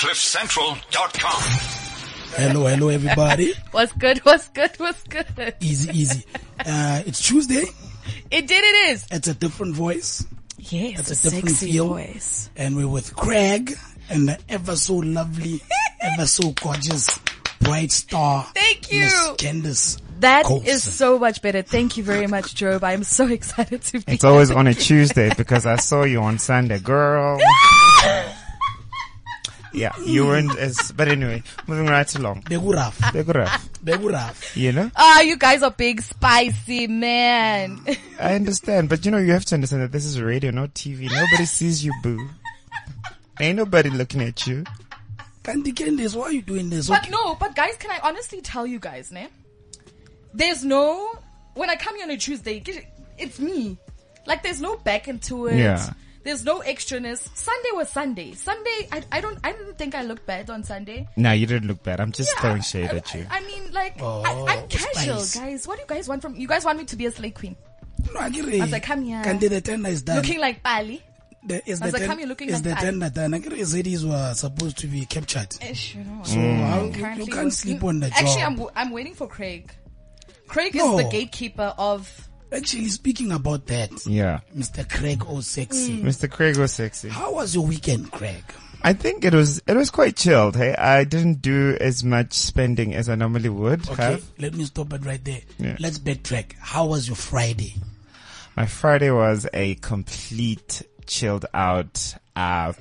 CliffCentral.com. Hello, hello, everybody. What's good? What's good? What's good? easy, easy. Uh, it's Tuesday. It did. It is. It's a different voice, Yes, It's a different sexy feel. voice. and we're with Craig and the ever so lovely, ever so gorgeous, bright star. Thank you. Miss Candace. That Colson. is so much better. Thank you very much, Job. I'm so excited to be. It's always on a Tuesday because I saw you on Sunday, girl. Yeah, you weren't as, but anyway, moving right along. Beguraf. Big rough, Beguraf. You know, Ah, you guys are big spicy man. I understand, but you know, you have to understand that this is radio, not TV. Nobody sees you, boo. Ain't nobody looking at you. Candy Candace, why are you doing this? But Okay. no, but guys, can I honestly tell you guys, ne? There's no when I come here on a Tuesday, it's me. Like there's no back into it. Yeah. There's no extraness. Sunday was Sunday. Sunday, I, I don't, I didn't think I looked bad on Sunday. No, you didn't look bad. I'm just throwing shade I, at you. I, I mean, like, Oh, I, I'm casual, spice. guys. What do you guys want from? You guys want me to be a slay queen, No, I get it. As I come here- Candy, the tender is done. looking like Bali? the, is as the I ten- come, you're looking is like the that. tender done. I get it. Zedis were supposed to be captured. Eh, Ish, you know. So how, you, you can't sleep on the job. Actually, I'm, w- I'm waiting for Craig. Craig No. is the gatekeeper of. Actually, speaking about that, Yeah. Mr. Craig Oh Sexy. Mr. Craig was sexy. How was your weekend, Craig? I think it was, it was quite chilled. Hey, I didn't do as much spending as I normally would Okay, have. let me stop it right there. Yeah. Let's backtrack. How was your Friday? My Friday was a complete chilled out, uh,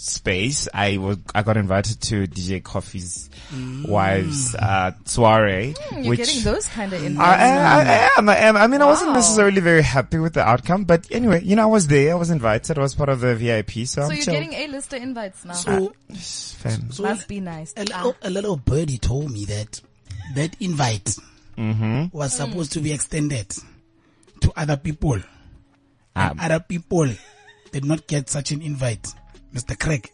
space. I was, I got invited to DJ Coffee's wife's, uh, soiree. Hmm, You're which getting those kind of I, invites. I, I am, I am. I mean, I wasn't necessarily very happy with the outcome, but anyway, you know, I was there. I was invited. I was part of the VIP, so, So I'm you're chilled. getting A-lister invites now. So, Fam. so Must be nice. a, little, a little birdie told me that that invite Mm-hmm. was supposed to be extended to other people. Ah, And other people did not get such an invite. Mr. Craig,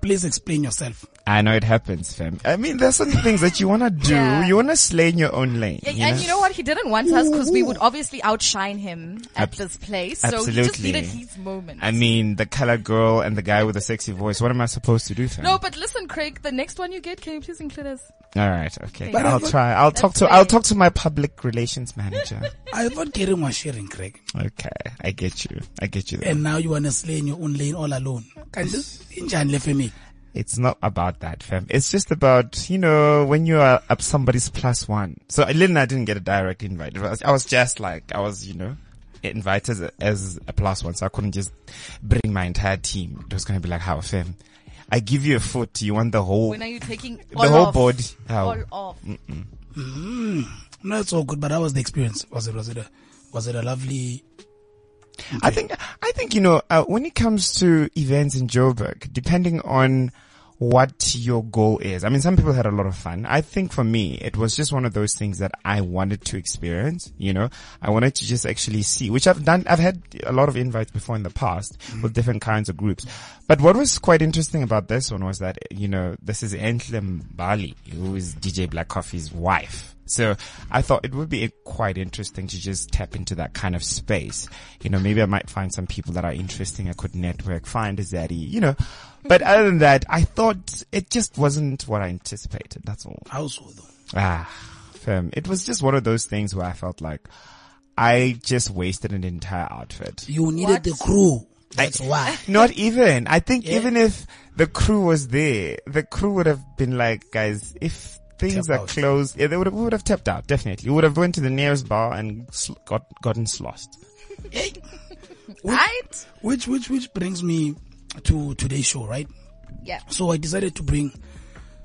please explain yourself. I know it happens, fam. I mean, there's certain things that you wanna do. Yeah. You wanna slay in your own lane. Yeah, you and know? you know what? He didn't want us because we would obviously outshine him at Ab- this place. So he just absolutely. needed his moment. I mean, the color girl and the guy with the sexy voice. What am I supposed to do, fam? no, but listen, Craig, the next one you get, can you please include us? All right, okay. But I'll try. I'll talk to. That's I'll talk to my public relations manager. I thought Karen was sharing, Craig. okay, I get you. I get you. There. And now you want to slay in your own lane all alone. Can this injani for me? It's not about that, fam. It's just about, you know, when you are up somebody's plus one. So Lynn and I didn't get a direct invite. I was just like, I was, you know, invited as, as a plus one. So I couldn't just bring my entire team. It was going to be like, how, fam? I give you a foot. You want the whole, When are you taking the whole off? body? How? All off. No, it's all good, but that was the experience? Was it, was it a, was it a lovely, I think, I think, you know, uh, when it comes to events in Joburg, depending on what your goal is, I mean, some people had a lot of fun. I think for me, it was just one of those things that I wanted to experience, you know, I wanted to just actually see, which I've done, I've had a lot of invites before in the past mm-hmm. with different kinds of groups. But what was quite interesting about this one was that, you know, this is Enhle Mbali, who is DJ Black Coffee's wife. So I thought it would be quite interesting to just tap into that kind of space. You know, maybe I might find some people that are interesting. I could network, find a Zaddy, you know. But other than that, I thought it just wasn't what I anticipated. That's all. how so though? Ah, fam. It was just one of those things where I felt like I just wasted an entire outfit. You needed What? the crew. That's why. Not even. I think Yeah. even if the crew was there, the crew would have been like, guys, if things Tap are out. closed, yeah, they would have, we would have tapped out, definitely. We would have went to the nearest bar and sl- got, gotten lost. Right? Which, which, which brings me to today's show, right? Yeah. So I decided to bring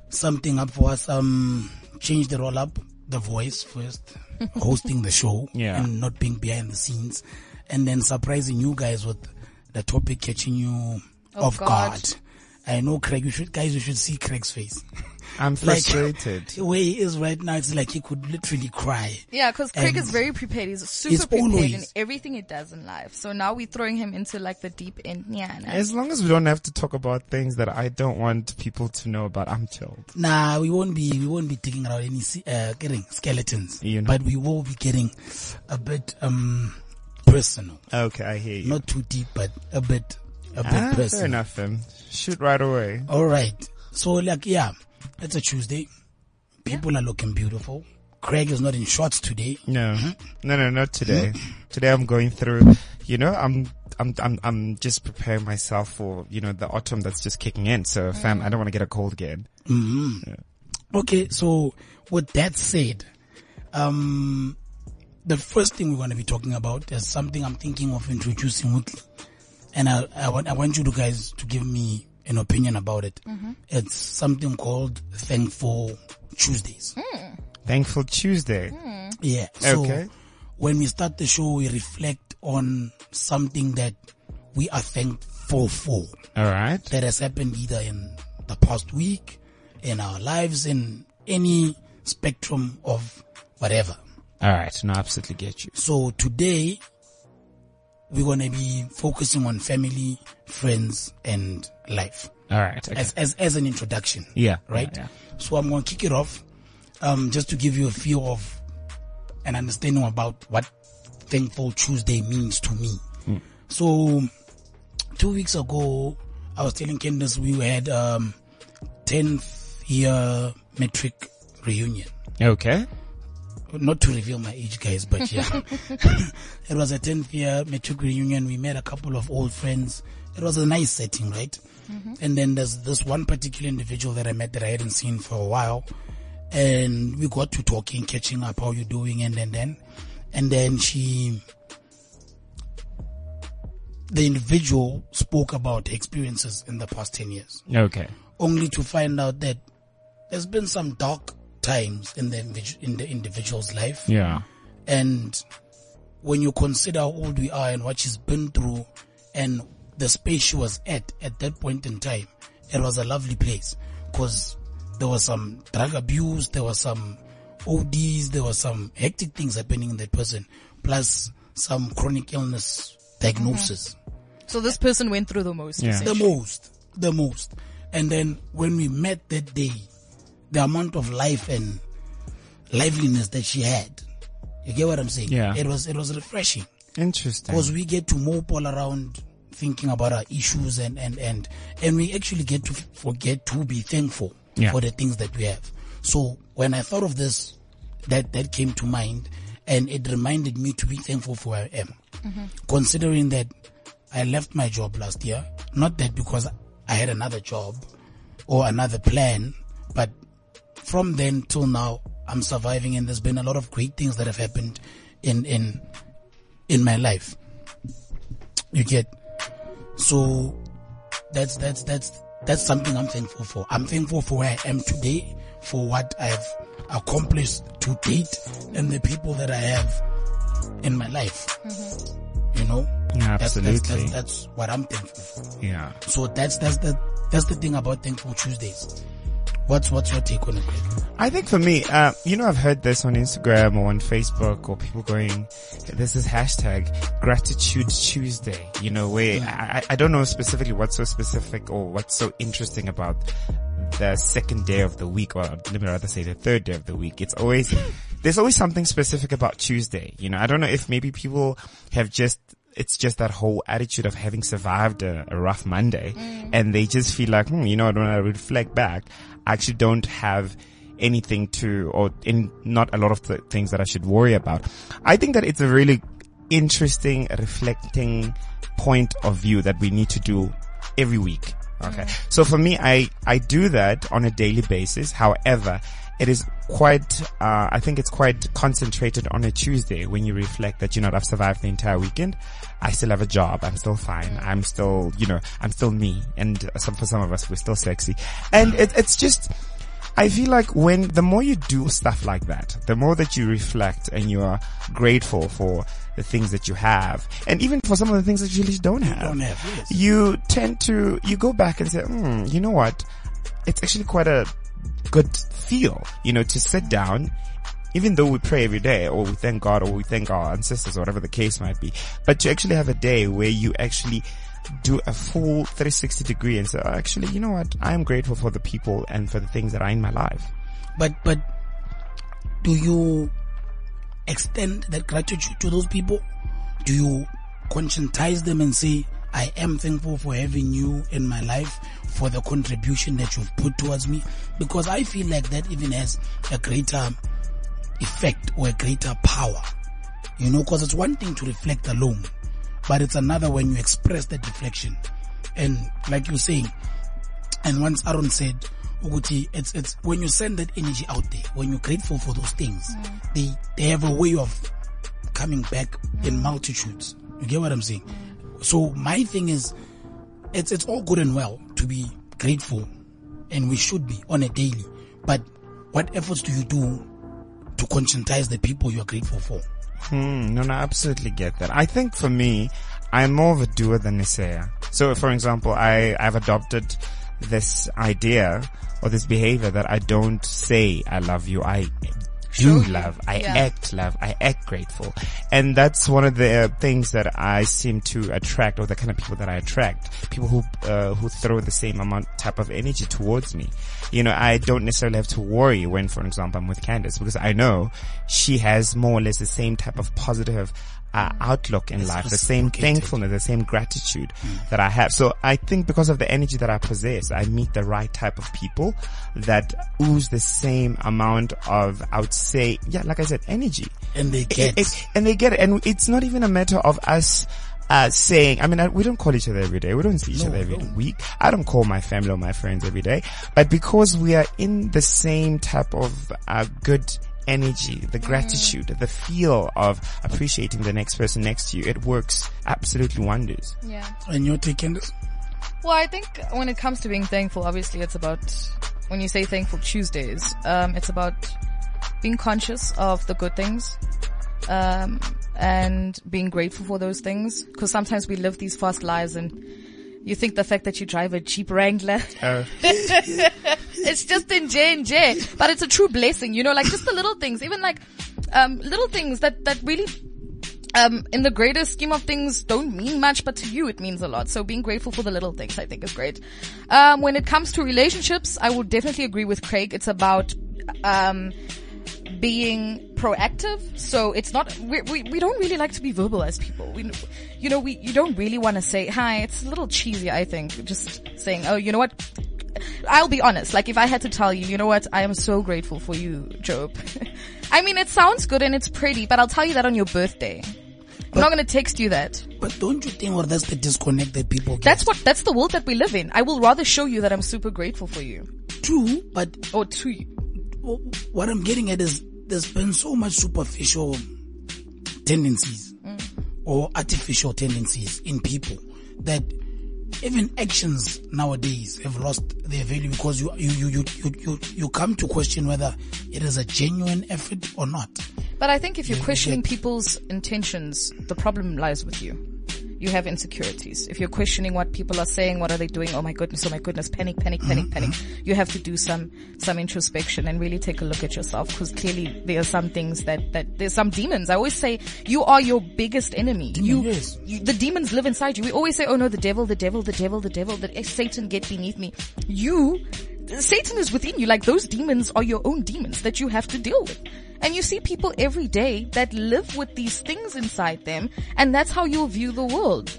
something up for us. Um, change the roll up, the voice first, hosting the show, Yeah. and not being behind the scenes, and then surprising you guys with the topic catching you Oh, off God. guard. I know Craig. You should, guys, you should see Craig's face. I'm Like- frustrated. The way he is right now, it's like he could literally cry. Yeah, because Craig And is very prepared. He's super he's prepared in everything he does in life. So now we're throwing him into like the deep end. Yeah. nah. as long as we don't have to talk about things that I don't want people to know about, I'm chilled. Nah, we won't be, we won't be digging around any, uh, getting skeletons. You know. But we will be getting a bit, um, personal. Okay, I hear you. Not too deep, but a bit, a bit ah, personal. fair enough, then. Shoot right away. All right. So like, yeah, it's a Tuesday. People are looking beautiful. Craig is not in shorts today. No, hmm? no, no, not today. Hmm? today I'm going through, you know, I'm, I'm, I'm, I'm just preparing myself for, you know, the autumn that's just kicking in. So fam, I don't want to get a cold again. Mm-hmm. Okay, so with that said, um, the first thing we're going to be talking about is something I'm thinking of introducing weekly, and I, I want I want you to guys to give me an opinion about it. Mm-hmm. It's something called Thankful Tuesdays. Hmm. Thankful Tuesday. Hmm. Yeah. So Okay. when we start the show, we reflect on something that we are thankful for All right. that has happened either in the past week, in our lives, in any spectrum of whatever. All right. No, I absolutely get you. So today, we're going to be focusing on family, friends, and life All right. Okay. as, as, as an introduction. Yeah. Right? Yeah, So I'm going to kick it off, um, just to give you a feel of an understanding about what Thankful Tuesday means to me. So two weeks ago, I was telling Candace we had, um, 10th year matric reunion. Okay. Not to reveal my age, guys, but yeah. it was a 10th year matric reunion. We met a couple of old friends. It was a nice setting, right? Mm-hmm. And then there's this one particular individual that I met that I hadn't seen for a while. And we got to talking, catching up, how you doing, and then, then, and then she, the individual spoke about experiences in the past 10 years Okay. only to find out that there's been some dark times in the in the individual's life. Yeah. And when you consider how old we are and what she's been through and the space she was at at that point in time, it was a lovely place because there was some drug abuse, there was some ODs, there was some hectic things happening in that person, plus some chronic illness diagnosis mm-hmm. So this person went through the most. Yeah. the most, the most. And then when we met that day, the amount of life and liveliness that she had, you get what I'm saying? Yeah. It was, it was refreshing Interesting. because we get to mope all around thinking about our issues and, and, and, and we actually get to forget to be thankful Yeah. for the things that we have. So when I thought of this, that, that came to mind and it reminded me to be thankful for where I am. Mm-hmm. Considering that I left my job last year, not that because I had another job or another plan, but from then till now, I'm surviving and there's been a lot of great things that have happened in, in, in my life. You get, so that's, that's, that's, that's something I'm thankful for. I'm thankful for where I am today, for what I've accomplished to date and the people that I have in my life. You know? Yeah, That's, that's, absolutely. that's, that's what I'm thankful for. yeah. So that's, that's the, that's the thing about Thankful Tuesdays. What's, what's your take on it, I think for me, uh, you know, I've heard this on Instagram or on Facebook or people going, this is hashtag gratitude Tuesday, you know, where I, I- I don't know specifically what's so specific or what's so interesting about the second day of the week, or let me rather say the third day of the week. It's always, there's always something specific about Tuesday. You know, I don't know if maybe people have just it's just that whole attitude of having survived a, a rough Monday and they just feel like, hmm, you know, when I reflect back, I actually don't have anything to, or in, not a lot of the things that I should worry about. I think that it's a really interesting, reflecting point of view that we need to do every week. Okay. Mm. So for me, I, I do that on a daily basis. However, it is quite, uh, I think it's quite concentrated on a Tuesday when you reflect that, you know, I've survived the entire weekend. I still have a job. I'm still fine. I'm still, you know, I'm still me. And some, for some of us, we're still sexy. And it, it's just, I feel like when the more you do stuff like that, the more that you reflect and you are grateful for the things that you have, and even for some of the things that you really don't have, don't have, yes. you tend to you go back and say, hmm, you know what? It's actually quite a good feel, you know, to sit down. Even though we pray every day, or we thank God, or we thank our ancestors, or whatever the case might be, but to actually have a day where you actually do a full 360 degree and say, oh, actually, you know what? I am grateful for the people and for the things that are in my life. But, but do you extend that gratitude to those people? Do you conscientize them and say, I am thankful for having you in my life, for the contribution that you've put towards me, because I feel like that even has a greater effect or a greater power. You know, cause it's one thing to reflect alone, but it's another when you express that reflection. And like you're saying, and once Aaron said, Uguti, it's, it's when you send that energy out there, when you're grateful for those things, mm. they, they have a way of coming back in multitudes. You get what I'm saying? So my thing is, it's, it's all good and well to be grateful and we should be on a daily, but what efforts do you do to conscientize the people you are grateful for? Hmm, no, no, I absolutely get that. I think for me, I'm more of a doer than a sayer. So, for example, I, I've adopted this idea or this behavior that I don't say I love you. I do love. I Yeah. act love. I act grateful. And that's one of the uh, things that I seem to attract or the kind of people that I attract. People who, uh, who throw the same amount type of energy towards me. You know, I don't necessarily have to worry when, for example, I'm with Candace because I know she has more or less the same type of positive uh, outlook in life, the same thankfulness, the same gratitude that I have. So I think because of the energy that I possess, I meet the right type of people that ooze the same amount of, I would say, yeah, like I said, energy. And they get, It- it- and they get it. And it's not even a matter of us uh, saying, I mean, I, we don't call each other every day. We don't see each No, other every no. week. I don't call my family or my friends every day. But because we are in the same type of uh, good energy, the gratitude, the feel of appreciating the next person next to you, it works absolutely wonders. Yeah. and your take, Candace? Well, I think when it comes to being thankful, obviously it's about, when you say thankful Tuesdays, um, it's about being conscious of the good things, um, and being grateful for those things. Cause sometimes we live these fast lives and you think the fact that you drive a Jeep Wrangler, Uh, it's just in J and J, but it's a true blessing, you know, like just the little things, even like, um, little things that, that really um, in the greater scheme of things don't mean much, but to you it means a lot. So being grateful for the little things I think is great. Um, when it comes to relationships, I would definitely agree with Craig. It's about, um, being proactive. So it's not, we, we, we don't really like to be verbal as people. We, you know, we, you don't really want to say, hi, it's a little cheesy, I think, just saying, oh, you know what? I'll be honest. Like if I had to tell you, you know what? I am so grateful for you, Job. I mean, it sounds good and it's pretty, but I'll tell you that on your birthday. I'm not going to text you that. But don't you think, or that's the disconnect that people get? That's what, that's the world that we live in. I will rather show you that I'm super grateful for you. true, but Or to you. wh- what I'm getting at is there's been so much superficial tendencies mm. or artificial tendencies in people that even actions nowadays have lost their value because you you you you you, you, come to question whether it is a genuine effort or not. But I think if you're questioning people's intentions, the problem lies with you. You have insecurities. If you're questioning what people are saying, what are they doing? Oh my goodness, oh my goodness, panic, panic, panic, mm-hmm. panic. You have to do some, some introspection and really take a look at yourself because clearly there are some things that, that there's some demons. I always say you are your biggest enemy. You, yes. you, the demons live inside you. We always say, oh no, the devil, the devil, the devil, the devil, that eh, Satan get beneath me. You, Satan is within you. Like those demons are your own demons that you have to deal with. And you see people every day that live with these things inside them and that's how you'll view the world.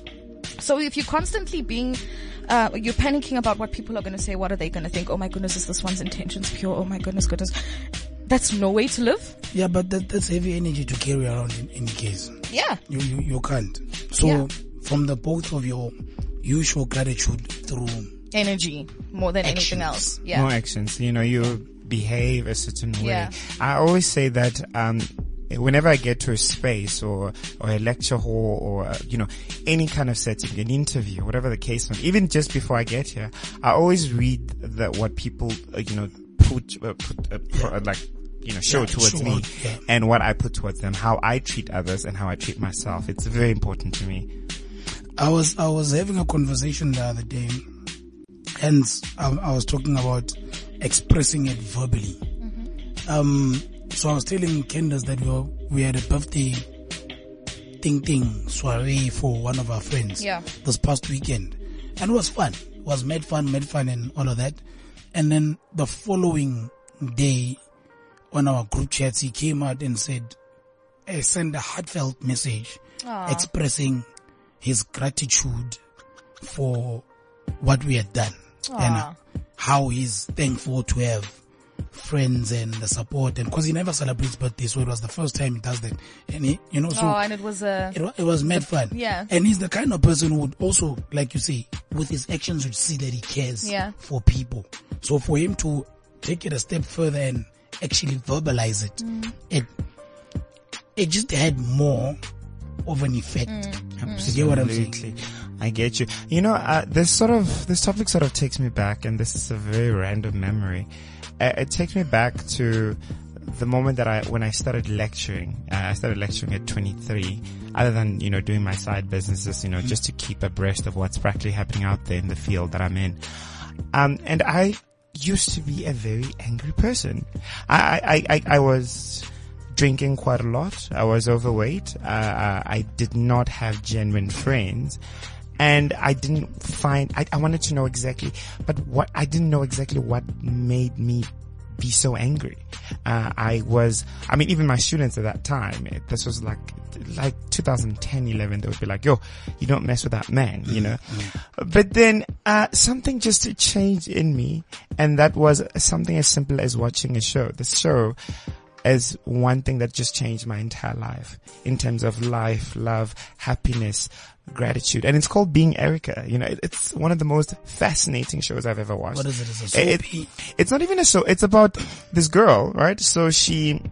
So if you're constantly being, uh, you're panicking about what people are going to say, what are they going to think? Oh my goodness, is this one's intentions pure? Oh my goodness, goodness. That's no way to live. Yeah, but that, that's heavy energy to carry around in any case. Yeah. You you, you can't. So Yeah. from the both of your, you show gratitude through Energy more than anything else. Yeah. More actions. You know, you behave a certain way. Yeah. I always say that, um, whenever I get to a space or, or a lecture hall or, uh, you know, any kind of setting, an interview, whatever the case may be, even just before I get here, I always read the, what people, uh, you know, put, uh, put, uh, pro- uh, like, you know, show Yeah, towards show me yeah. and what I put towards them, how I treat others and how I treat myself. It's very important to me. I was I was having a conversation the other day, and I, I was talking about expressing it verbally. Um, so I was telling Candace that we were, we had a birthday thing thing soiree for one of our friends. Yeah. This past weekend, and it was fun. It was made fun, made fun, and all of that. And then the following day, on our group chats, he came out and said, "I sent a heartfelt message expressing his gratitude for what we had done and Aw. How he's thankful to have friends and the support and because he never celebrates birthdays so it was the first time he does that and he you know so Oh, and it was a. it, it was mad fun yeah. and he's the kind of person who would also like you say with his actions would see that he cares Yeah. for people so for him to take it a step further and actually verbalize it Mm. it it just had more of an effect Mm. you get what i'm saying Absolutely. I get you. You know, uh, this sort of, this topic sort of takes me back and this is a very random memory. Uh, it takes me back to the moment that I, when I started lecturing, uh, I started lecturing at 23, other than, you know, doing my side businesses, you know, just to keep abreast of what's practically happening out there in the field that I'm in. Um, and I used to be a very angry person. I, I, I, I was drinking quite a lot. I was overweight. Uh, I did not have genuine friends. And I didn't find, I, I wanted to know exactly, but what, I didn't know exactly what made me be so angry. Uh, I was, I mean, even my students at that time, it, this was like, like 2010, 11, they would be like, yo, you don't mess with that man, you know? But then, uh, something just changed in me. And that was something as simple as watching a show. The show is one thing that just changed my entire life in terms of life, love, happiness, gratitude. And it's called Being Erica. You know, it, it's one of the most fascinating shows I've ever watched. what is it is a It- it's not even a show. It's about this girl, right? So she,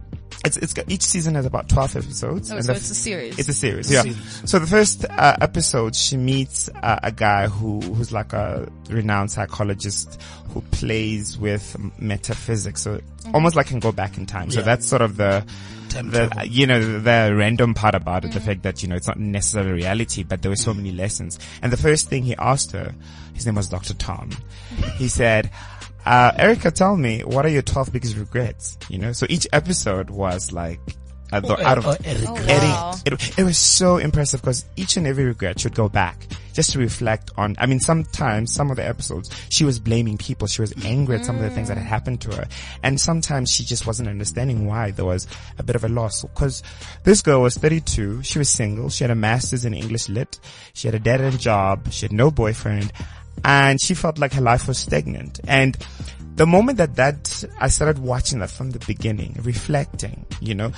it's, it's got, each season has about 12 episodes. Oh, and so it's a series. it's a series, yeah. series. So the first uh, episode, she meets uh, a guy who who's like a renowned psychologist who plays with metaphysics, so almost like can go back in time. So Yeah. that's sort of the the you know the, the random part about it, the fact that you know it's not necessarily reality, but there were so many lessons. And the first thing he asked her, his name was Dr. Tom. He said. Uh, Erica, tell me, what are your 12 biggest regrets? You know, so each episode was like, uh, the, out of, uh, regret. Oh, wow. it, it was so impressive because each and every regret should go back just to reflect on, I mean, sometimes, some of the episodes, she was blaming people. She was angry at some of the things that had happened to her. And sometimes she just wasn't understanding why there was a bit of a loss. Cause this girl was 32. She was single. She had a master's in English lit. She had a dead end job. She had no boyfriend and she felt like her life was stagnant. And the moment that that, I started watching that from the beginning, reflecting, you know,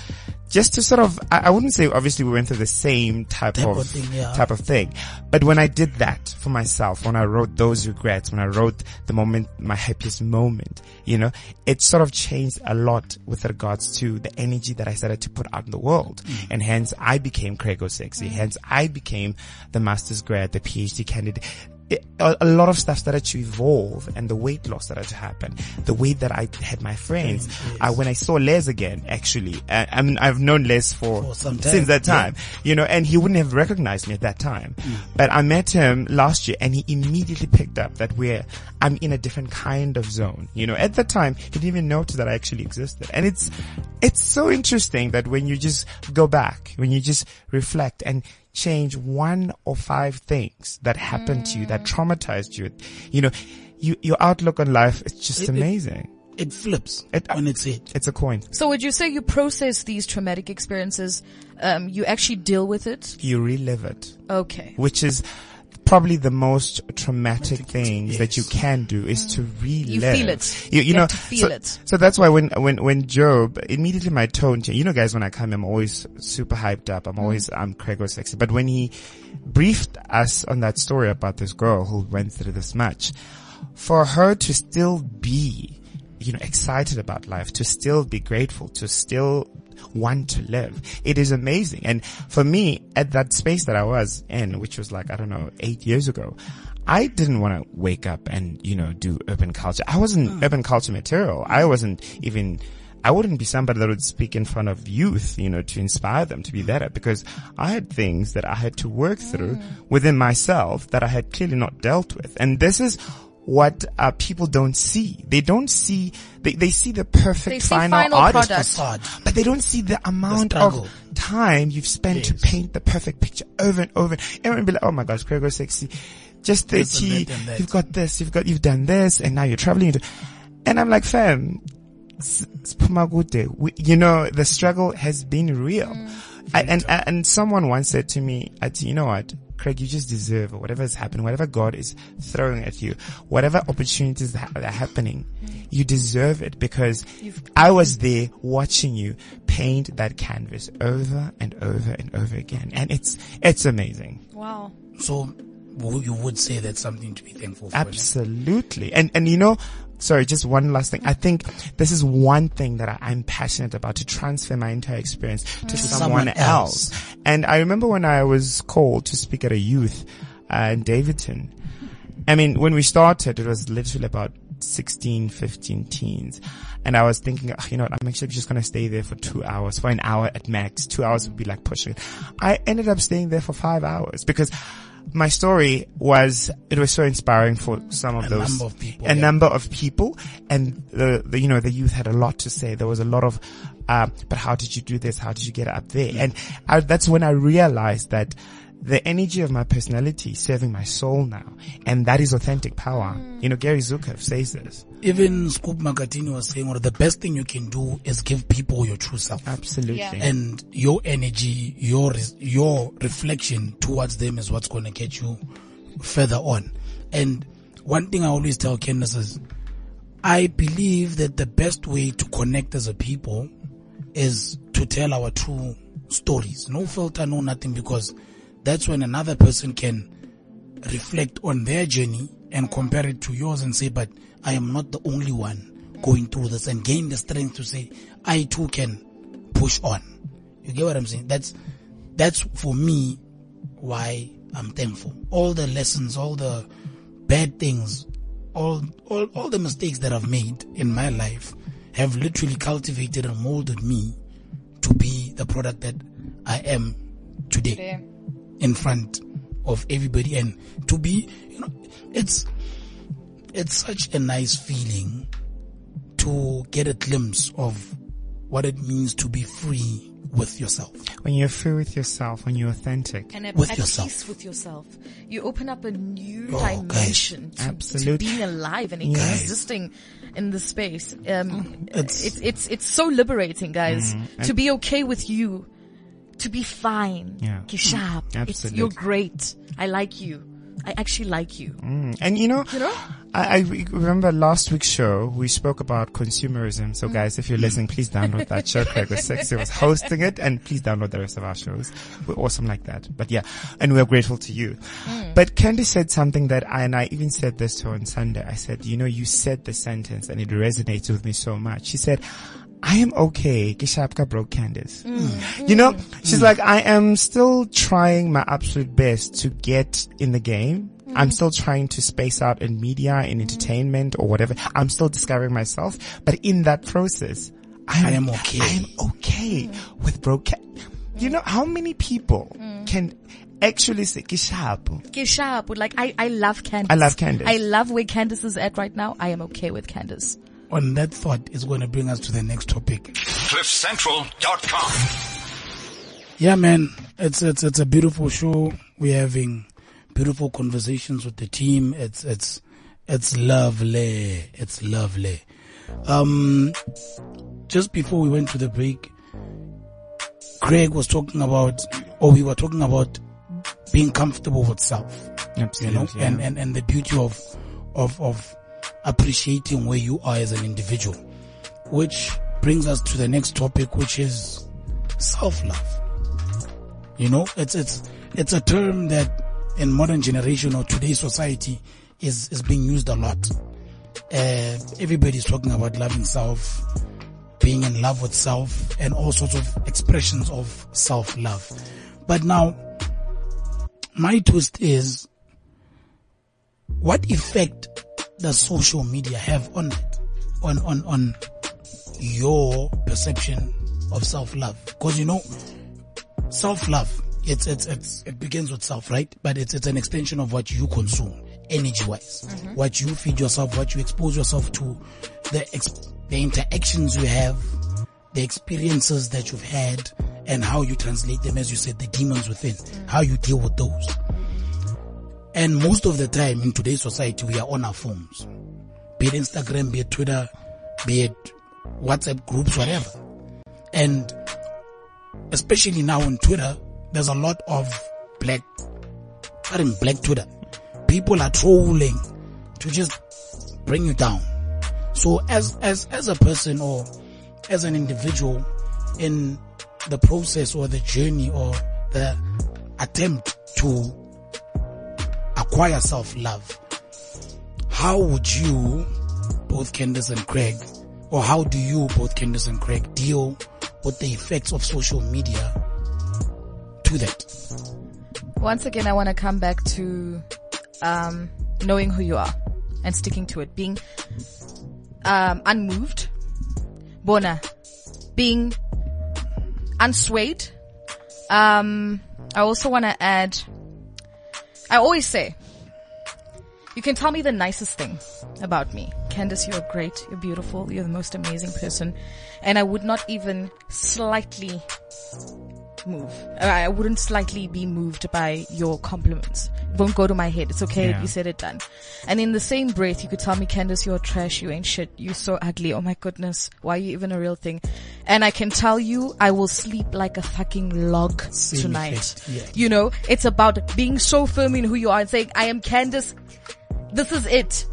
just to sort of, I, I wouldn't say obviously we went through the same type, Type of, of thing, yeah. type of thing. But when I did that for myself, when I wrote those regrets, when I wrote the moment, my happiest moment, you know, it sort of changed a lot with regards to the energy that I started to put out in the world. Mm. And hence I became Craig oh Sexy. Mm. Hence I became the master's grad, the PhD candidate it, a, a lot of stuff started to evolve and the weight loss started to happen. The way that I had my friends. Uh, when I saw Les again, actually, uh, I mean, I've known Les for, For some time, since that yeah. time, you know, and he wouldn't have recognized me at that time. But I met him last year and he immediately picked up that we're, I'm in a different kind of zone. You know, at that time, he didn't even notice that I actually existed. And it's, it's so interesting that when you just go back, when you just reflect and change one or five things that happened to you that traumatized you, you know, you, your outlook on life is just It- it- amazing. it flips It- when it's it It's a coin. So would you say you process these traumatic experiences? Um, you actually deal with it? You relive it. Okay. which is probably the most traumatic things that you can do is to relive. You feel it. You, you You know, to feel so, it. so that's why when, when, when Job, immediately my tone changed. You know guys, when I come, I'm always super hyped up. I'm Mm. always, I'm Craig was sexy. But when he briefed us on that story about this girl who went through this much, for her to still be, you know, excited about life, to still be grateful, to still want to live. It is amazing. And for me, at that space that I was in, which was like, I don't know, eight years ago, I didn't want to wake up and, you know, do urban culture. I wasn't mm. urban culture material. I wasn't even, I wouldn't be somebody that would speak in front of youth, you know, to inspire them to be better because I had things that I had to work through mm. within myself that I had clearly not dealt with. And this is what uh, people don't see. They don't see, they, they see the perfect They final, final artist product. facade but they don't see the amount struggle. of time you've spent to paint the perfect picture over and over. Everyone be like, oh my gosh, Craig was sexy. Just This and 30, that and that. you've got this, you've got, you've done this, and now you're traveling. To, and I'm like, fam, s- s- Pumagute, we- you know, the struggle has been real. Mm. I, and, and someone once said to me, I, you know what? Craig, you just deserve it. Whatever is happening, whatever God is throwing at you, whatever opportunities that are happening, you deserve it because I was there watching you paint that canvas over and over and over again. And it's, it's amazing. Wow. So you would say that's something to be thankful for. Absolutely. And, and you know, sorry, just one last thing. I think this is one thing that I, am passionate about to transfer my entire experience to someone, someone else. else. And I remember when I was called to speak at a youth uh, in Daveyton. I mean, when we started, it was literally about 16, 15 teens. And I was thinking, oh, you know what, I'm actually just going to stay there for two hours, for an hour at max. Two hours would be like pushing it. I ended up staying there for five hours because my story was it was so inspiring for some of a those. number of people, a yeah. number of people. And the, the, you know the youth had a lot to say. There was a lot of uh, but how did you do this? How did you get up there? And I, that's when i realized that the energy of my personality is serving my soul now. And that is authentic power. Mm. You know, Gary Zukav says this. Even Scoop Makhathini was saying, well, the best thing you can do is give people your true self. Absolutely. Yeah. And your energy, your, your reflection towards them is what's going to get you further on. And one thing I always tell Candace is, I believe that the best way to connect as a people is to tell our true stories. No filter, no nothing because that's when another person can reflect on their journey and compare it to yours and say, but I am not the only one going through this and gain the strength to say, I too can push on. You get what I'm saying? That's, that's for me why I'm thankful. All the lessons, all the bad things, all, all, all the mistakes that I've made in my life have literally cultivated and molded me to be the product that I am today. Today in front of everybody and to be, you know, it's, it's such a nice feeling to get a glimpse of what it means to be free with yourself. When you're free with yourself, when you're authentic. And at, with at yourself. peace with yourself. You open up a new oh, dimension to, Absolutely. to, being alive and existing in the space. Um, it's, it's, it's, it's so liberating, guys, mm, to be okay with you to be fine. Yeah. Kishab. Absolutely. you're great. I like you. I actually like you. Mm. And you know, you know? I, I, remember last week's show, we spoke about consumerism. So mm. guys, if you're listening, please download that show. Craig was sexy was hosting it and please download the rest of our shows. We're awesome like that. But yeah, and we're grateful to you. Mm. But Candy said something that I, and I even said this to her on Sunday. I said, you know, you said the sentence and it resonates with me so much. She said, I am okay. Kishapka broke Candace. Mm. You know, she's mm. like, I am still trying my absolute best to get in the game. Mm. I'm still trying to space out in media, in entertainment or whatever. I'm still discovering myself. But in that process, I am, I am okay. I am okay mm. with broke. You know, how many people mm. can actually say Kishapu. Kishapu. Like I, I love Candace. I love Candace. I love where Candace is at right now. I am okay with Candace on that thought is going to bring us to the next topic. CliffCentral.com. Yeah, man, it's it's it's a beautiful show. We're having beautiful conversations with the team. It's it's it's lovely. It's lovely. Um, just before we went to the break, Craig was talking about, or we were talking about being comfortable with self. Absolutely. You know, yeah. and, and, and the beauty of, of, of appreciating where you are as an individual. Which brings us to the next topic, which is self-love. You know, it's, it's, it's a term that in modern generation or today's society is, is being used a lot. Uh, everybody's talking about loving self, being in love with self, and all sorts of expressions of self-love. But now, my twist is, what effect does social media have on it, on, on, on your perception of self-love? Cause you know, self-love, it's, it's, it's, it begins with self, right? But it's, it's an extension of what you consume, energy-wise. Mm-hmm. What you feed yourself, what you expose yourself to, the, ex- the interactions you have, the experiences that you've had, and how you translate them, as you said, the demons within, mm-hmm. how you deal with those. And most of the time in today's society, we are on our phones. Be it Instagram, be it Twitter, be it WhatsApp groups, whatever. And especially now on Twitter, there's a lot of black starting Black Twitter. People are trolling to just bring you down. So as, as, as a person or as an individual in the process or the journey or the attempt to acquire self-love, how would you, both Candace and Craig, or how do you, both Candace and Craig, deal with the effects of social media to that? Once again, I want to come back to um, knowing who you are and sticking to it, being um, unmoved, bona, being unswayed. Um, I also want to add, I always say, you can tell me the nicest thing about me. Candace, you're great. You're beautiful. You're the most amazing person. And I would not even slightly move. Uh, I wouldn't slightly be moved by your compliments. It won't go to my head. It's okay. Yeah. You said it done. And in the same breath, you could tell me, Candace, you're trash. You ain't shit. You're so ugly. Oh my goodness. Why are you even a real thing? And I can tell you, I will sleep like a fucking log Same tonight. yeah. You know, it's about being so firm in who you are and saying, I am Candace. This is it.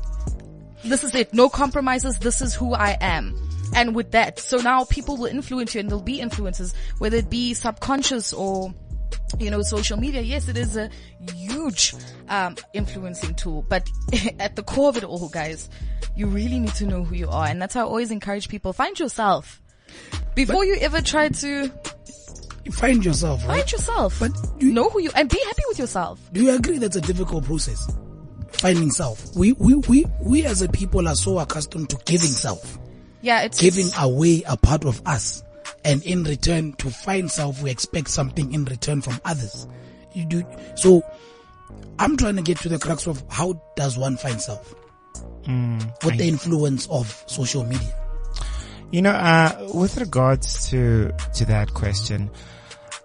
This is it. No compromises. This is who I am. And with that, so now people will influence you and there'll be influences, whether it be subconscious or you know, social media, yes, it is a huge um, influencing tool, but at the core of it all, guys, you really need to know who you are, and that's how I always encourage people: find yourself before you ever try to find yourself, right? find yourself. But you- know who you and be happy with yourself. Do you agree that's a difficult process? Finding self. We, we, we, we as a people are so accustomed to giving self, Yeah, it's giving away a part of us. And in return, to find self, we expect something in return from others. You do, so I'm trying to get to the crux of how does one find self? with the influence of social media. You know, uh, with regards to, to that question,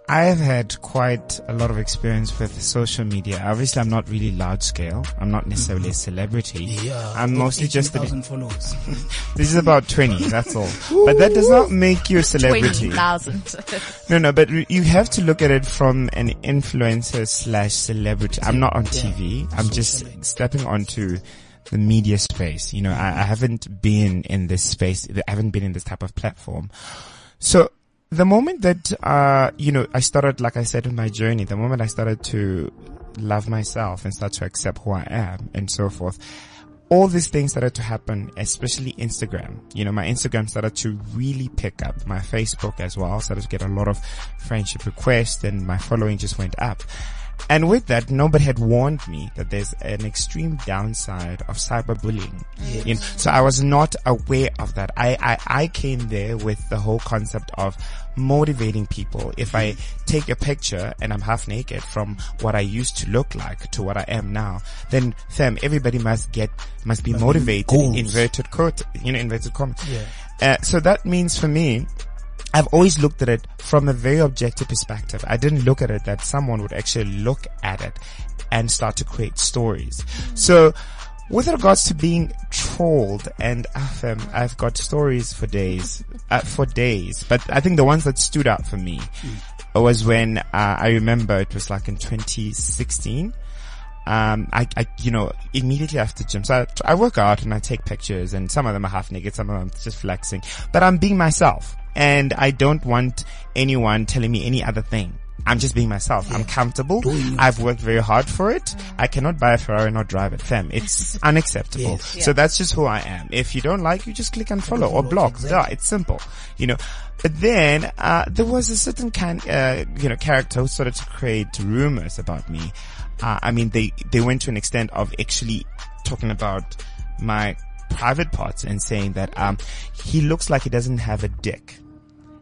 I've had quite a lot of experience with social media. Obviously, I'm not really large scale. I'm not necessarily a celebrity. Yeah. I'm mostly just, a, 18,000 followers. this is about 20, that's all. But that does not make you a celebrity. 20,000. No, no, but you have to look at it from an influencer slash celebrity. I'm not on TV. I'm just stepping onto the media space. You know, I, I haven't been in this space. I haven't been in this type of platform. So the moment that, uh, you know, I started, like I said in my journey, the moment I started to love myself and start to accept who I am and so forth, all these things started to happen, especially Instagram. You know, my Instagram started to really pick up. My Facebook as well started to get a lot of friendship requests and my following just went up. And with that, nobody had warned me that there's an extreme downside of cyberbullying. You know, so I was not aware of that. I, I, I came there with the whole concept of motivating people. If I take a picture and I'm half naked from what I used to look like to what I am now, then fam, everybody must get, must be motivated, goals. inverted quote, you know, inverted comma. Yeah. Uh, so that means for me, I've always looked at it from a very objective perspective. I didn't look at it that someone would actually look at it and start to create stories. So with regards to being trolled and um, I've got stories for days, uh, for days, but I think the ones that stood out for me was when, uh, I remember it was like in 2016 um, I, I, you know, immediately after gym, so I, I work out and I take pictures and some of them are half naked, some of them just flexing, but I'm being myself and I don't want anyone telling me any other thing. I'm just being myself. I'm comfortable. I've worked very hard for it. I cannot buy a Ferrari and not drive it. Fam, it's unacceptable. Yes. So that's just who I am. If you don't like, you just click and follow or block. Duh, it's simple. You know, but then, uh, there was a certain kind, uh, you know, character who started to create rumors about me. Uh, I mean, they, they went to an extent of actually talking about my private parts and saying that, um, he looks like he doesn't have a dick.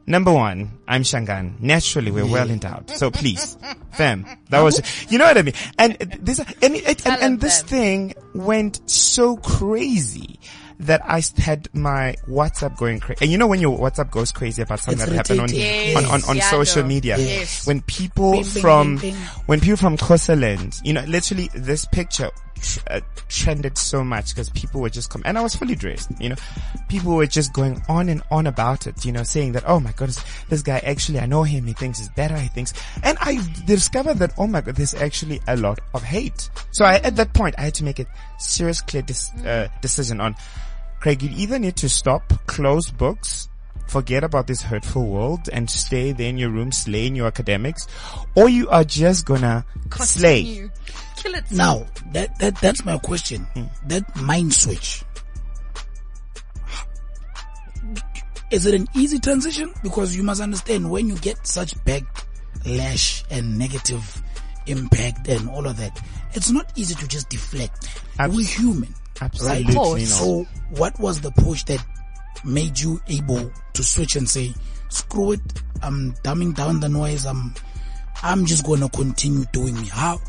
Number one, I'm Shangaan. Naturally, we're well endowed. So please, fam, that was, you know what I mean? And this, and, it, and, and this thing went so crazy that I had my WhatsApp going crazy. And you know when your WhatsApp goes crazy about something It's that happened on, irritating. on, on, on Yes, social yeah, media. Yes. When people Bing, bing, from, bing, bing. when people from Kosaland, you know, literally this picture tr- uh, trended so much because people were just com- and I was fully dressed, you know, people were just going on and on about it, you know, saying that, oh my goodness, this guy actually, I know him, he thinks he's better, he thinks, and I discovered that, oh my god, there's actually a lot of hate. So I, at that point, I had to make a serious, clear dis- uh, decision on, Craig, you either need to stop, close books, forget about this hurtful world and stay there in your room slaying your academics, or you are just gonna slay. Continue. Kill it. Now, that, that, that's my question. Hmm. That mind switch. Is it an easy transition? Because you must understand when you get such backlash and negative impact and all of that, it's not easy to just deflect. Abs- We're human. Absolutely Right? not. So what was the push that made you able to switch and say, screw it, I'm dumbing down the noise, I'm, I'm just gonna continue doing me. How,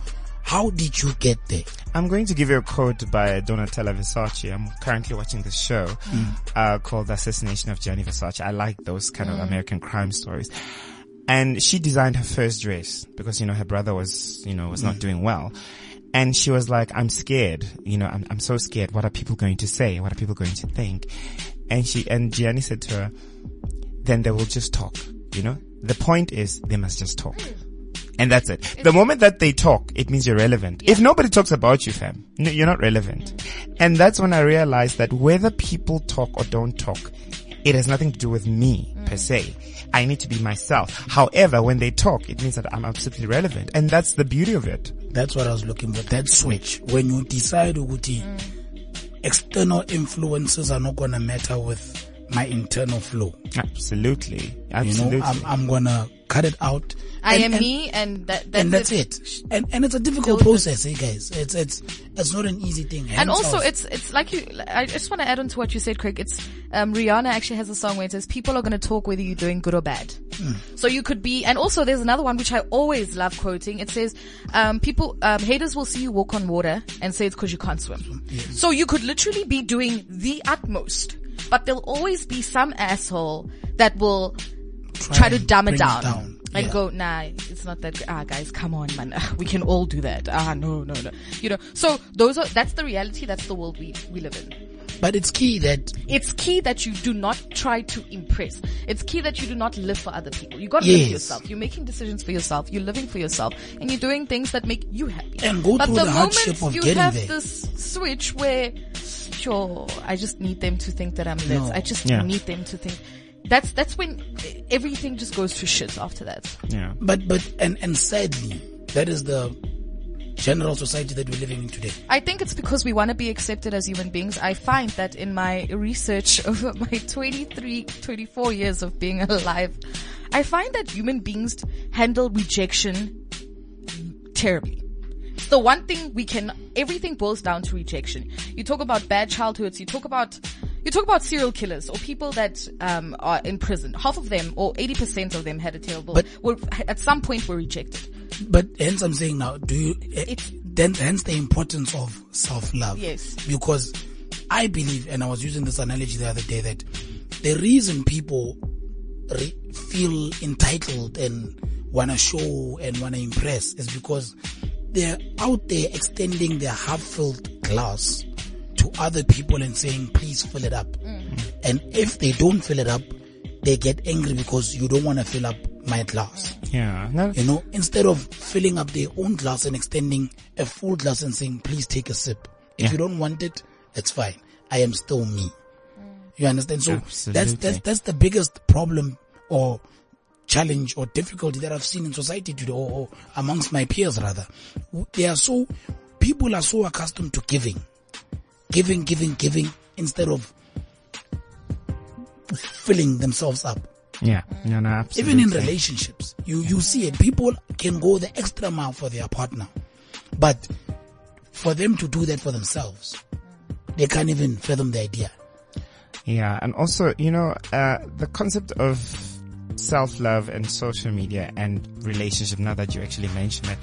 how did you get there? I'm going to give you a quote by Donatella Versace. I'm currently watching this show mm. uh, called The Assassination of Gianni Versace. I like those kind of mm. American crime stories. And she designed her first dress because, you know, her brother was, you know, was not mm. doing well. And she was like, I'm scared. You know, I'm, I'm so scared. What are people going to say? What are people going to think? And she, and Gianni said to her, then they will just talk, you know? The point is they must just talk. And that's it. The moment that they talk, it means you're relevant. If nobody talks about you, fam, no, you're not relevant. And that's when I realized that whether people talk or don't talk, it has nothing to do with me mm. per se. I need to be myself. However, when they talk, it means that I'm absolutely relevant. And that's the beauty of it. That's what I was looking for. That switch. When you decide ukuthi mm. external influences are not gonna matter with my internal flow. Absolutely. You know, I'm, I'm gonna cut it out. I And- am and- me, and that, that's and that's it. it. And and it's a difficult Deal with process, eh, guys. It's it's it's not an easy thing. And also, I was- it's it's like you. I just want to add on to what you said, Craig. It's um, Rihanna actually has a song where it says people are going to talk whether you're doing good or bad. So you could be, and also there's another one which I always love quoting. It says, um, people, um, haters will see you walk on water and say it's because you can't swim. So you could literally be doing the utmost, but there'll always be some asshole that will try, to dumb it bring down. And Yeah. go, nah, it's not that. Ah, guys, come on, man. We can all do that. Ah, no, no, no. You know. So those are. That's the reality. That's the world we we live in. But it's key that It's key that you do not try to impress. It's key that you do not live for other people. You got to live for yourself. You're making decisions for yourself. You're living for yourself, and you're doing things that make you happy. And go but through the, the hardship moment of you getting have there. this switch where, sure, I just need them to think that I'm this. No. I just Yeah. need them to think. That's that's when everything just goes to shit after that. yeah. but but and and sadly that is the general society that we're living in today. I think it's because we want to be accepted as human beings. I find that in my research over my 23, 24 years of being alive, I find that human beings handle rejection terribly. The one thing we can, everything boils down to rejection. You talk about bad childhoods, you talk about, you talk about serial killers or people that, um, are in prison. Half of them or 80% of them had a terrible, But- were, at some point were rejected. But hence I'm saying now, do you, eh, It's- then hence the importance of self-love. Yes. Because I believe, and I was using this analogy the other day, that the reason people re- feel entitled and wanna show and wanna impress is because they're out there extending their half-filled glass to other people and saying, please fill it up. Mm. And if they don't fill it up, they get angry because you don't want to fill up my glass. Yeah. No, You know, instead of filling up their own glass and extending a full glass and saying, please take a sip. If Yeah. you don't want it, it's fine. I am still me. You understand? So that's, that's, that's the biggest problem or challenge or difficulty that I've seen in society today or, or amongst my peers rather. They are so, people are so accustomed to giving, giving, giving, giving instead of filling themselves up. yeah. No, no, absolutely. Even in relationships, you, you see it. People can go the extra mile for their partner. But for them to do that for themselves, they can't even fathom the idea. Yeah, and also, you know, uh, the concept of self-love and social media and relationship, now that you actually mention it,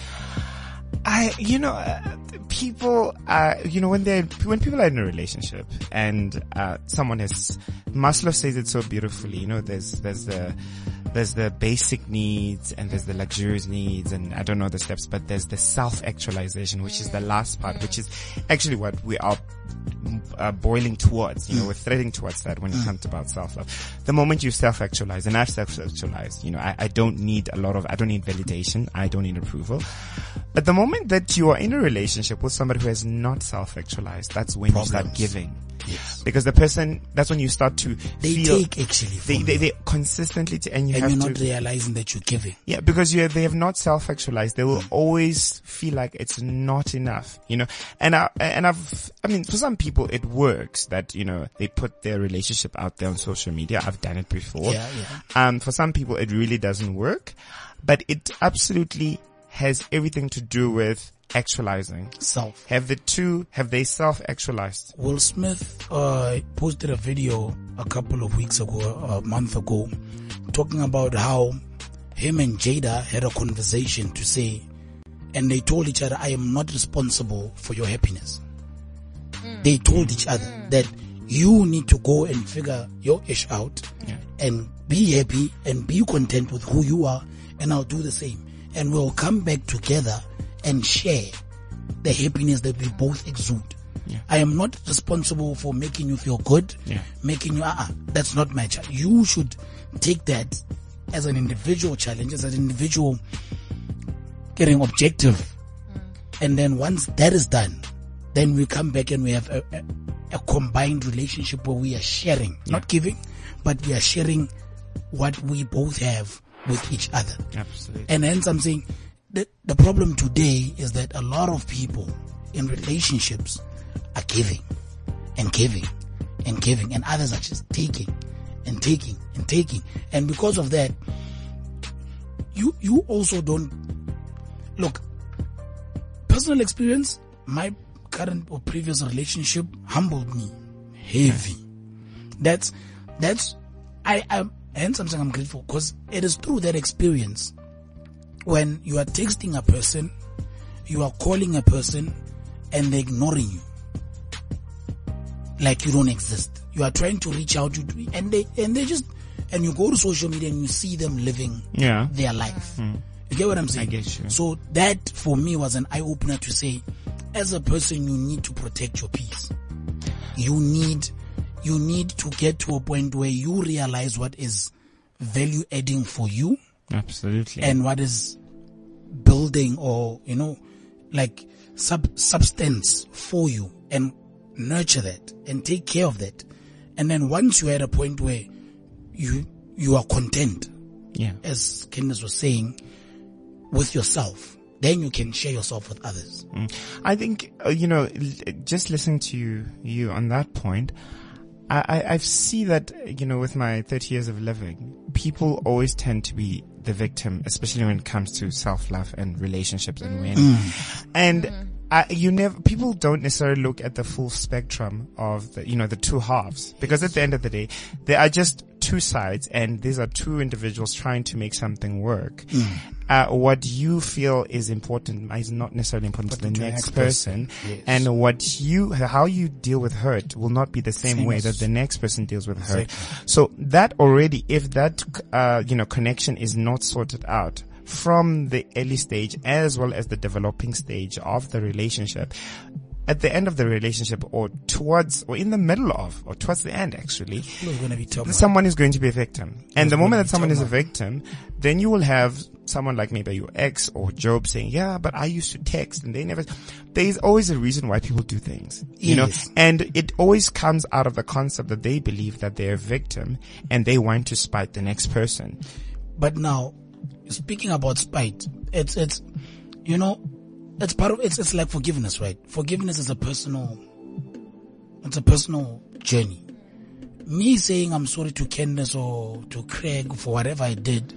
I, you know, uh, people, uh, you know, when they're, when people are in a relationship and, uh, someone has, Maslow says it so beautifully, you know, there's, there's the, the there's the basic needs and there's the luxurious needs and I don't know the steps, but there's the self-actualization, which is the last part, which is actually what we are uh, boiling towards. You know, we're threading towards that when it comes about self-love. The moment you self-actualize, and I've self-actualized, you know, I, I don't need a lot of, I don't need validation, I don't need approval. But the moment that you are in a relationship with somebody who has not self-actualized, that's when you start giving. Yes. Because the person, that's when you start to They feel, take actually they, they, they consistently, t- and you and have you're to, not realizing that you're giving. yeah, because you they have not self-actualized. They will always feel like it's not enough, you know. And I and I've I mean, for some people it works that you know they put their relationship out there on social media. I've done it before. Yeah, yeah. Um, for some people it really doesn't work, but it absolutely has everything to do with actualizing. Self. Have the two have they self-actualized? Will Smith uh, posted a video a couple of weeks ago, a month ago, talking about how him and Jada had a conversation to say, and they told each other, I am not responsible for your happiness. They told each other that you need to go and figure your ish out and be happy and be content with who you are, and I'll do the same. And we'll come back together and share the happiness that we both exude. I am not responsible for making you feel good, Yeah. making you, uh-uh, that's not my challenge. You should take that as an individual challenge, as an individual getting objective. Mm. And then once that is done, then we come back and we have a, a, a combined relationship where we are sharing, not giving, but we are sharing what we both have with each other. Absolutely. And hence I'm saying the, the problem today is that a lot of people in relationships are giving and giving and giving and others are just taking and taking and taking. And because of that, you, you also don't look, personal experience, my current or previous relationship humbled me heavy. That's, that's, I, I'm, I'm saying I'm grateful because it is through that experience when you are texting a person, you are calling a person and they're ignoring you. Like you don't exist. You are trying to reach out to, and they, and they just, and you go to social media and you see them living Yeah. their life. Hmm. You get what I'm saying? I get you. So that for me was an eye opener to say, as a person, you need to protect your peace. You need, you need to get to a point where you realize what is value adding for you Absolutely. and what is building or, you know, like sub substance for you and nurture that and take care of that. And then once you're at a point where you, you are content, yeah. as Candace was saying, with yourself, then you can share yourself with others. I think uh, you know, l- just listening to you, you on that point. I, I, I see that you know, with my 30 years of living, people always tend to be the victim, especially when it comes to self love and relationships and when, mm. and. Mm. I, you never, people don't necessarily look at the full spectrum of the, you know, the two halves. Because at the end of the day, there are just two sides and these are two individuals trying to make something work. Uh, what you feel is important is not necessarily important to the the next next person. person. Yes. And what you, how you deal with hurt will not be the same, Same way that the next person deals with hurt. So that already, if that, uh, you know, connection is not sorted out, from the early stage as well as the developing stage of the relationship, at the end of the relationship or towards or in the middle of or towards the end actually, going to be someone is going to be a victim. And the moment that someone is a victim, then you will have someone like maybe your ex or Job saying, yeah, but I used to text and they never, there is always a reason why people do things, you know, and it always comes out of the concept that they believe that they're a victim and they want to spite the next person. But now, speaking about spite, it's, it's, you know, it's part of, it's, it's like forgiveness, right? Forgiveness is a personal, it's a personal journey. Me saying I'm sorry to Candace or to Craig for whatever I did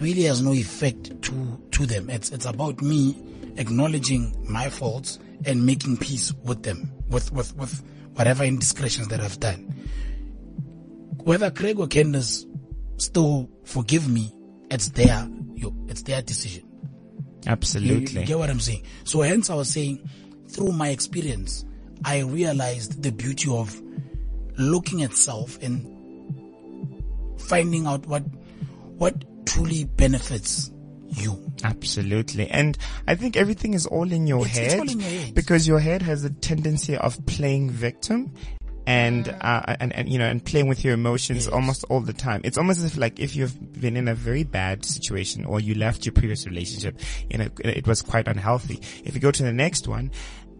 really has no effect to, to them. It's, it's about me acknowledging my faults and making peace with them, with, with, with whatever indiscretions that I've done. Whether Craig or Candace still forgive me, it's their, it's their decision. You, Absolutely. you get what I'm saying? So hence I was saying, through my experience, I realized the beauty of looking at self and finding out what, what, truly benefits you. Absolutely. And I think everything is all in your It's- head. it's all in your head. Because your head has a tendency of playing victim and, uh, and, and, you know, and playing with your emotions almost all the time. It's almost as if like if you've been in a very bad situation or you left your previous relationship and it, it was quite unhealthy. If you go to the next one,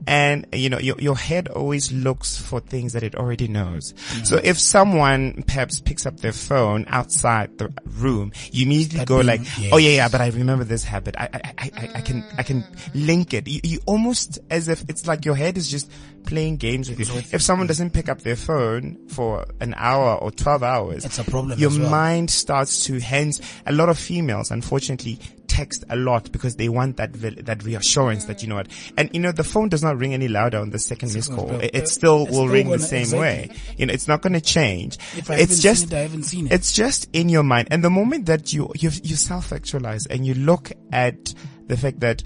and you know your your head always looks for things that it already knows. Mm-hmm. So if someone perhaps picks up their phone outside the room, you immediately Start go like, yes. "Oh yeah, yeah," but I remember this habit. I I, I, I, can I can link it. You, you almost as if it's like your head is just playing games with you. If someone doesn't pick up their phone for an hour or twelve hours, It's a problem Your well. mind starts to. Hence, a lot of females, unfortunately. Text a lot because they want that that reassurance that you know what, and you know the phone does not ring any louder on the second missed call. It, it still It's will still ring the same exactly. way. You know, it's not going to change. If I it's just it, I haven't seen it. it's just in your mind. And the moment that you, you, you self-actualize and you look at the fact that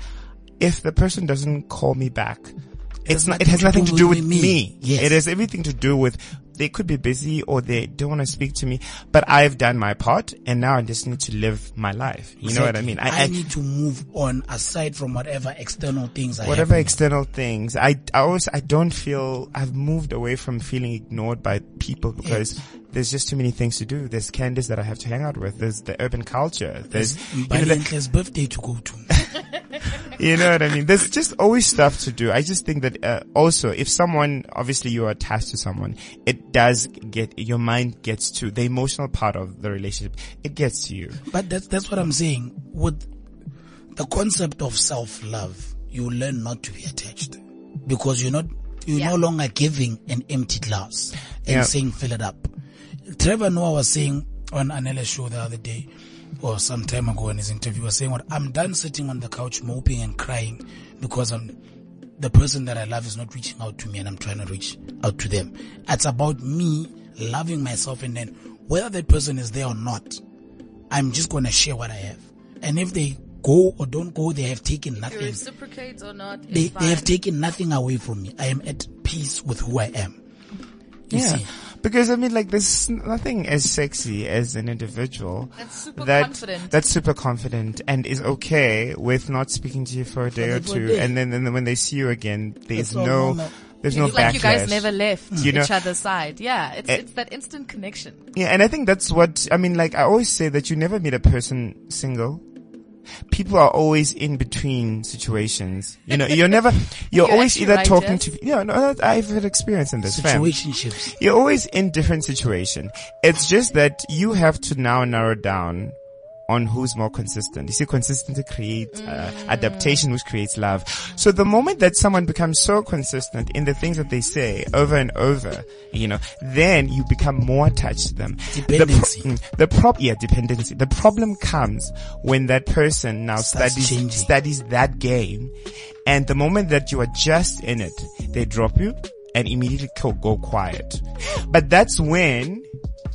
if the person doesn't call me back, it's not, it has nothing to do with me. Yes. It has everything to do with they could be busy or they don't want to speak to me, but I've done my part and now I just need to live my life. You know what I mean? I, need to move on aside from whatever external things I whatever have. external things. I, I always, I don't feel, I've moved away from feeling ignored by people because there's just too many things to do. There's Candice that I have to hang out with. There's the urban culture. There's, you know, the- birthday to go to. you know what I mean? There's just always stuff to do. I just think that, uh, also, if someone, obviously you're attached to someone, it does get, your mind gets to the emotional part of the relationship. It gets to you. But that's that's what I'm saying. With the concept of self love, you learn not to be attached because you're not you're Yeah. no longer giving an empty glass and Yeah. saying fill it up. Trevor Noah was saying on Anele's show the other day or some time ago in his interview was saying what I'm done sitting on the couch moping and crying because I'm the person that I love is not reaching out to me and I'm trying to reach out to them. It's about me loving myself and then whether that person is there or not, I'm just gonna share what I have. And if they go or don't go, they have taken nothing. Reciprocate or not, They, they have taken nothing away from me. I am at peace with who I am. You Yeah. see? Because I mean, like, there's nothing as sexy as an individual That's super that confident. that's super confident and is okay with not speaking to you for a day or for a two, day. and then and then when they see you again, there's It's no normal. there's no It's like you guys never left You know- each other's side. Yeah, it's, Eh. it's that instant connection. Yeah, and I think that's what I mean. Like I always say that you never meet a person single. People are always in between situations. You know, you're never, you're, You're always either right, talking to, yeah, no, I've had experience in this, fam. You're always in different situation. It's just that you have to now narrow down on who's more consistent. You see, consistency creates uh, adaptation, which creates love. So the moment that someone becomes so consistent in the things that they say over and over, you know, then you become more attached to them. Dependency. The, pro- mm, the prob- yeah, dependency. The problem comes when that person now Starts studies changing. studies that game, and the moment that you are just in it, they drop you and immediately go, go quiet. But that's when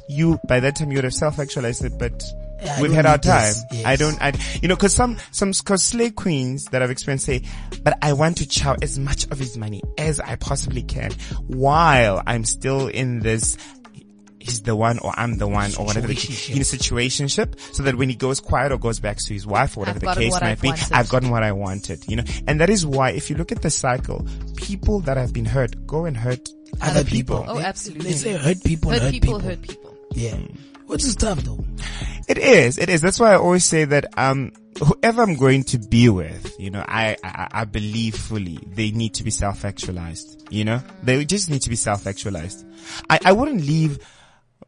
you, by that time, you would have self-actualized it, but Yeah, I we've had our time. this. Yes. I don't, I, you know, cause some, some, cause slave queens that I've experienced say, but I want to chow as much of his money as I possibly can while I'm still in this he's the one or I'm the one or whatever the Situationship. in a situationship so that when he goes quiet or goes back to his wife or whatever I've the case what might I've be, wanted. I've gotten what I wanted, you know, and that is why if you look at the cycle, people that have been hurt go and hurt other, Other people. people. Oh, They- absolutely. They say hurt people hurt, hurt, people, people. hurt people. Yeah. Mm. Which is tough though. It is. It is. That's why I always say that, um, whoever I'm going to be with, you know, I, I, I believe fully they need to be self-actualized, you know, they just need to be self-actualized. I, I wouldn't leave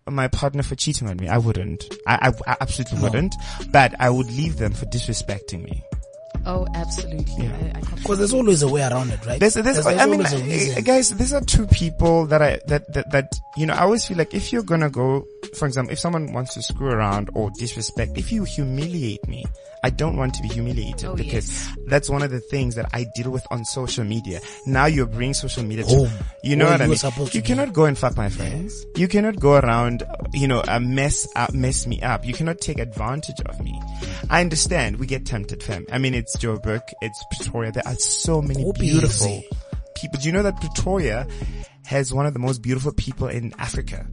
my partner for cheating on me. I wouldn't. I, I, I absolutely wouldn't. But I would leave them for disrespecting me. Oh, absolutely. I, I Because there's always a way around it, right? There's, there's, I mean, a reason. uh, guys, these are two people that I, that, that, that, you know, I always feel like if you're gonna go, for example, if someone wants to screw around or disrespect, if you humiliate me, I don't want to be humiliated Oh, because yes. that's one of the things that I deal with on social media. Now you're bringing social media Home. to, you know Where what I you were mean? supposed to You cannot go and fuck my friends. You cannot go around, you know, uh, mess up, mess me up. You cannot take advantage of me. I understand. We get tempted, fam. I mean, it's Joburg, it's Pretoria. There are so many Hope beautiful easy. people. Do you know that Pretoria has one of the most beautiful people in Africa?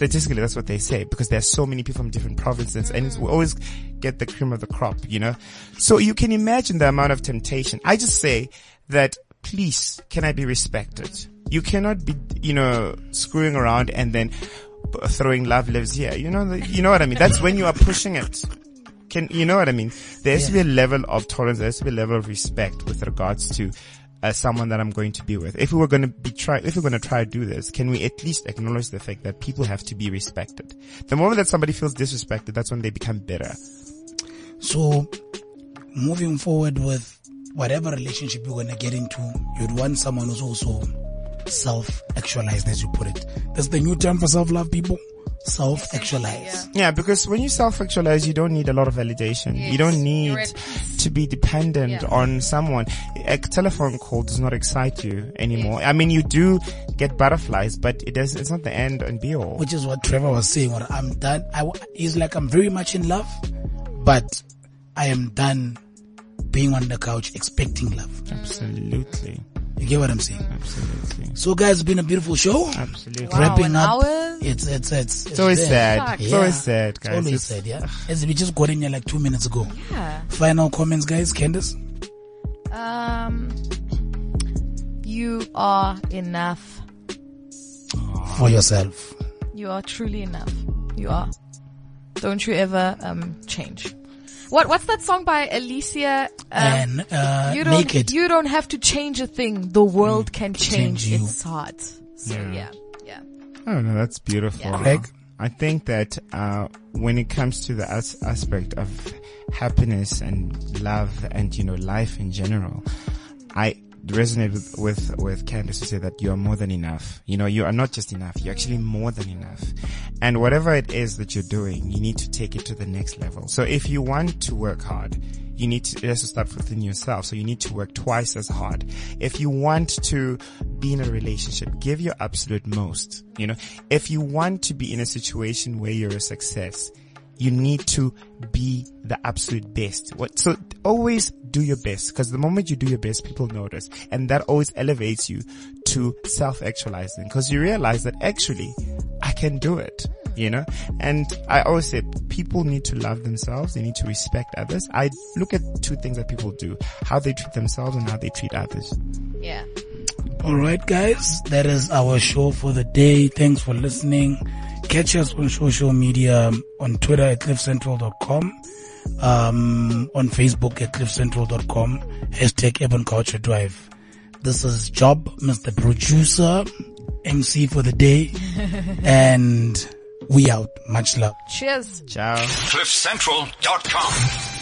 Statistically, that's what they say because there's so many people from different provinces and it's, we always get the cream of the crop, you know? So you can imagine the amount of temptation. I just say that please, can I be respected? You cannot be, you know, screwing around and then throwing love lives here. You know, you know what I mean? That's when you are pushing it. Can, you know what I mean? There has to be a level of tolerance. There has to be a level of respect with regards to uh, someone that I'm going to be with. If we were going to be try, if we're going to try to do this, can we at least acknowledge the fact that people have to be respected? The moment that somebody feels disrespected, that's when they become bitter. So, moving forward with whatever relationship you're gonna get into, you'd want someone who's also self-actualized, as you put it. That's the new term for self-love, people. Self-actualize. Yeah, because when you self-actualize, you don't need a lot of validation. You don't need you're at peace. to be dependent Yeah. on someone. A telephone call does not excite you anymore. I mean, you do get butterflies, but it does, it's not the end and be all. Which is what Trevor was saying. What I'm done. I, w- he's like, I'm very much in love, but I am done being on the couch expecting love. Absolutely. You get what I'm saying? Absolutely. So guys, it's been a beautiful show. Absolutely. Wow, Wrapping an up. hour? It's, it's, it's, It's always there. sad. Fuck. It's always sad, It's guys. always It's- sad, yeah. As we just got in here like two minutes ago. Yeah. Final comments, guys. Candace? Um, you are enough. For yourself. You are truly enough. You are. Don't you ever um change. What What's that song by Alicia? Um, and, uh, you don't naked. you don't have to change a thing. The world can change, change you. its heart. So yeah, yeah. Oh no, that's beautiful. Yeah. Craig? I think that uh, when it comes to the as- aspect of happiness and love and you know life in general, I resonate with with with Candace to say that you are more than enough. You know, you are not just enough. You're actually more than enough. And whatever it is that you're doing, you need to take it to the next level. So if you want to work hard, you need to, it to start within yourself. So you need to work twice as hard. If you want to be in a relationship, give your absolute most. You know, if you want to be in a situation where you're a success, you need to be the absolute best. What, so always do your best because the moment you do your best, people notice and that always elevates you to self-actualizing because you realize that actually I can do it, you know? And I always say people need to love themselves. They need to respect others. I look at two things that people do, how they treat themselves and how they treat others. Yeah. All right, guys, that is our show for the day. Thanks for listening. Catch us on social media um, on Twitter at cliffcentral.com, um, on Facebook at cliffcentral.com, hashtag Urban Culture Drive. This is Job, Mr. Producer, MC for the day, and we out. Much love. Cheers. Ciao. CliffCentral.com.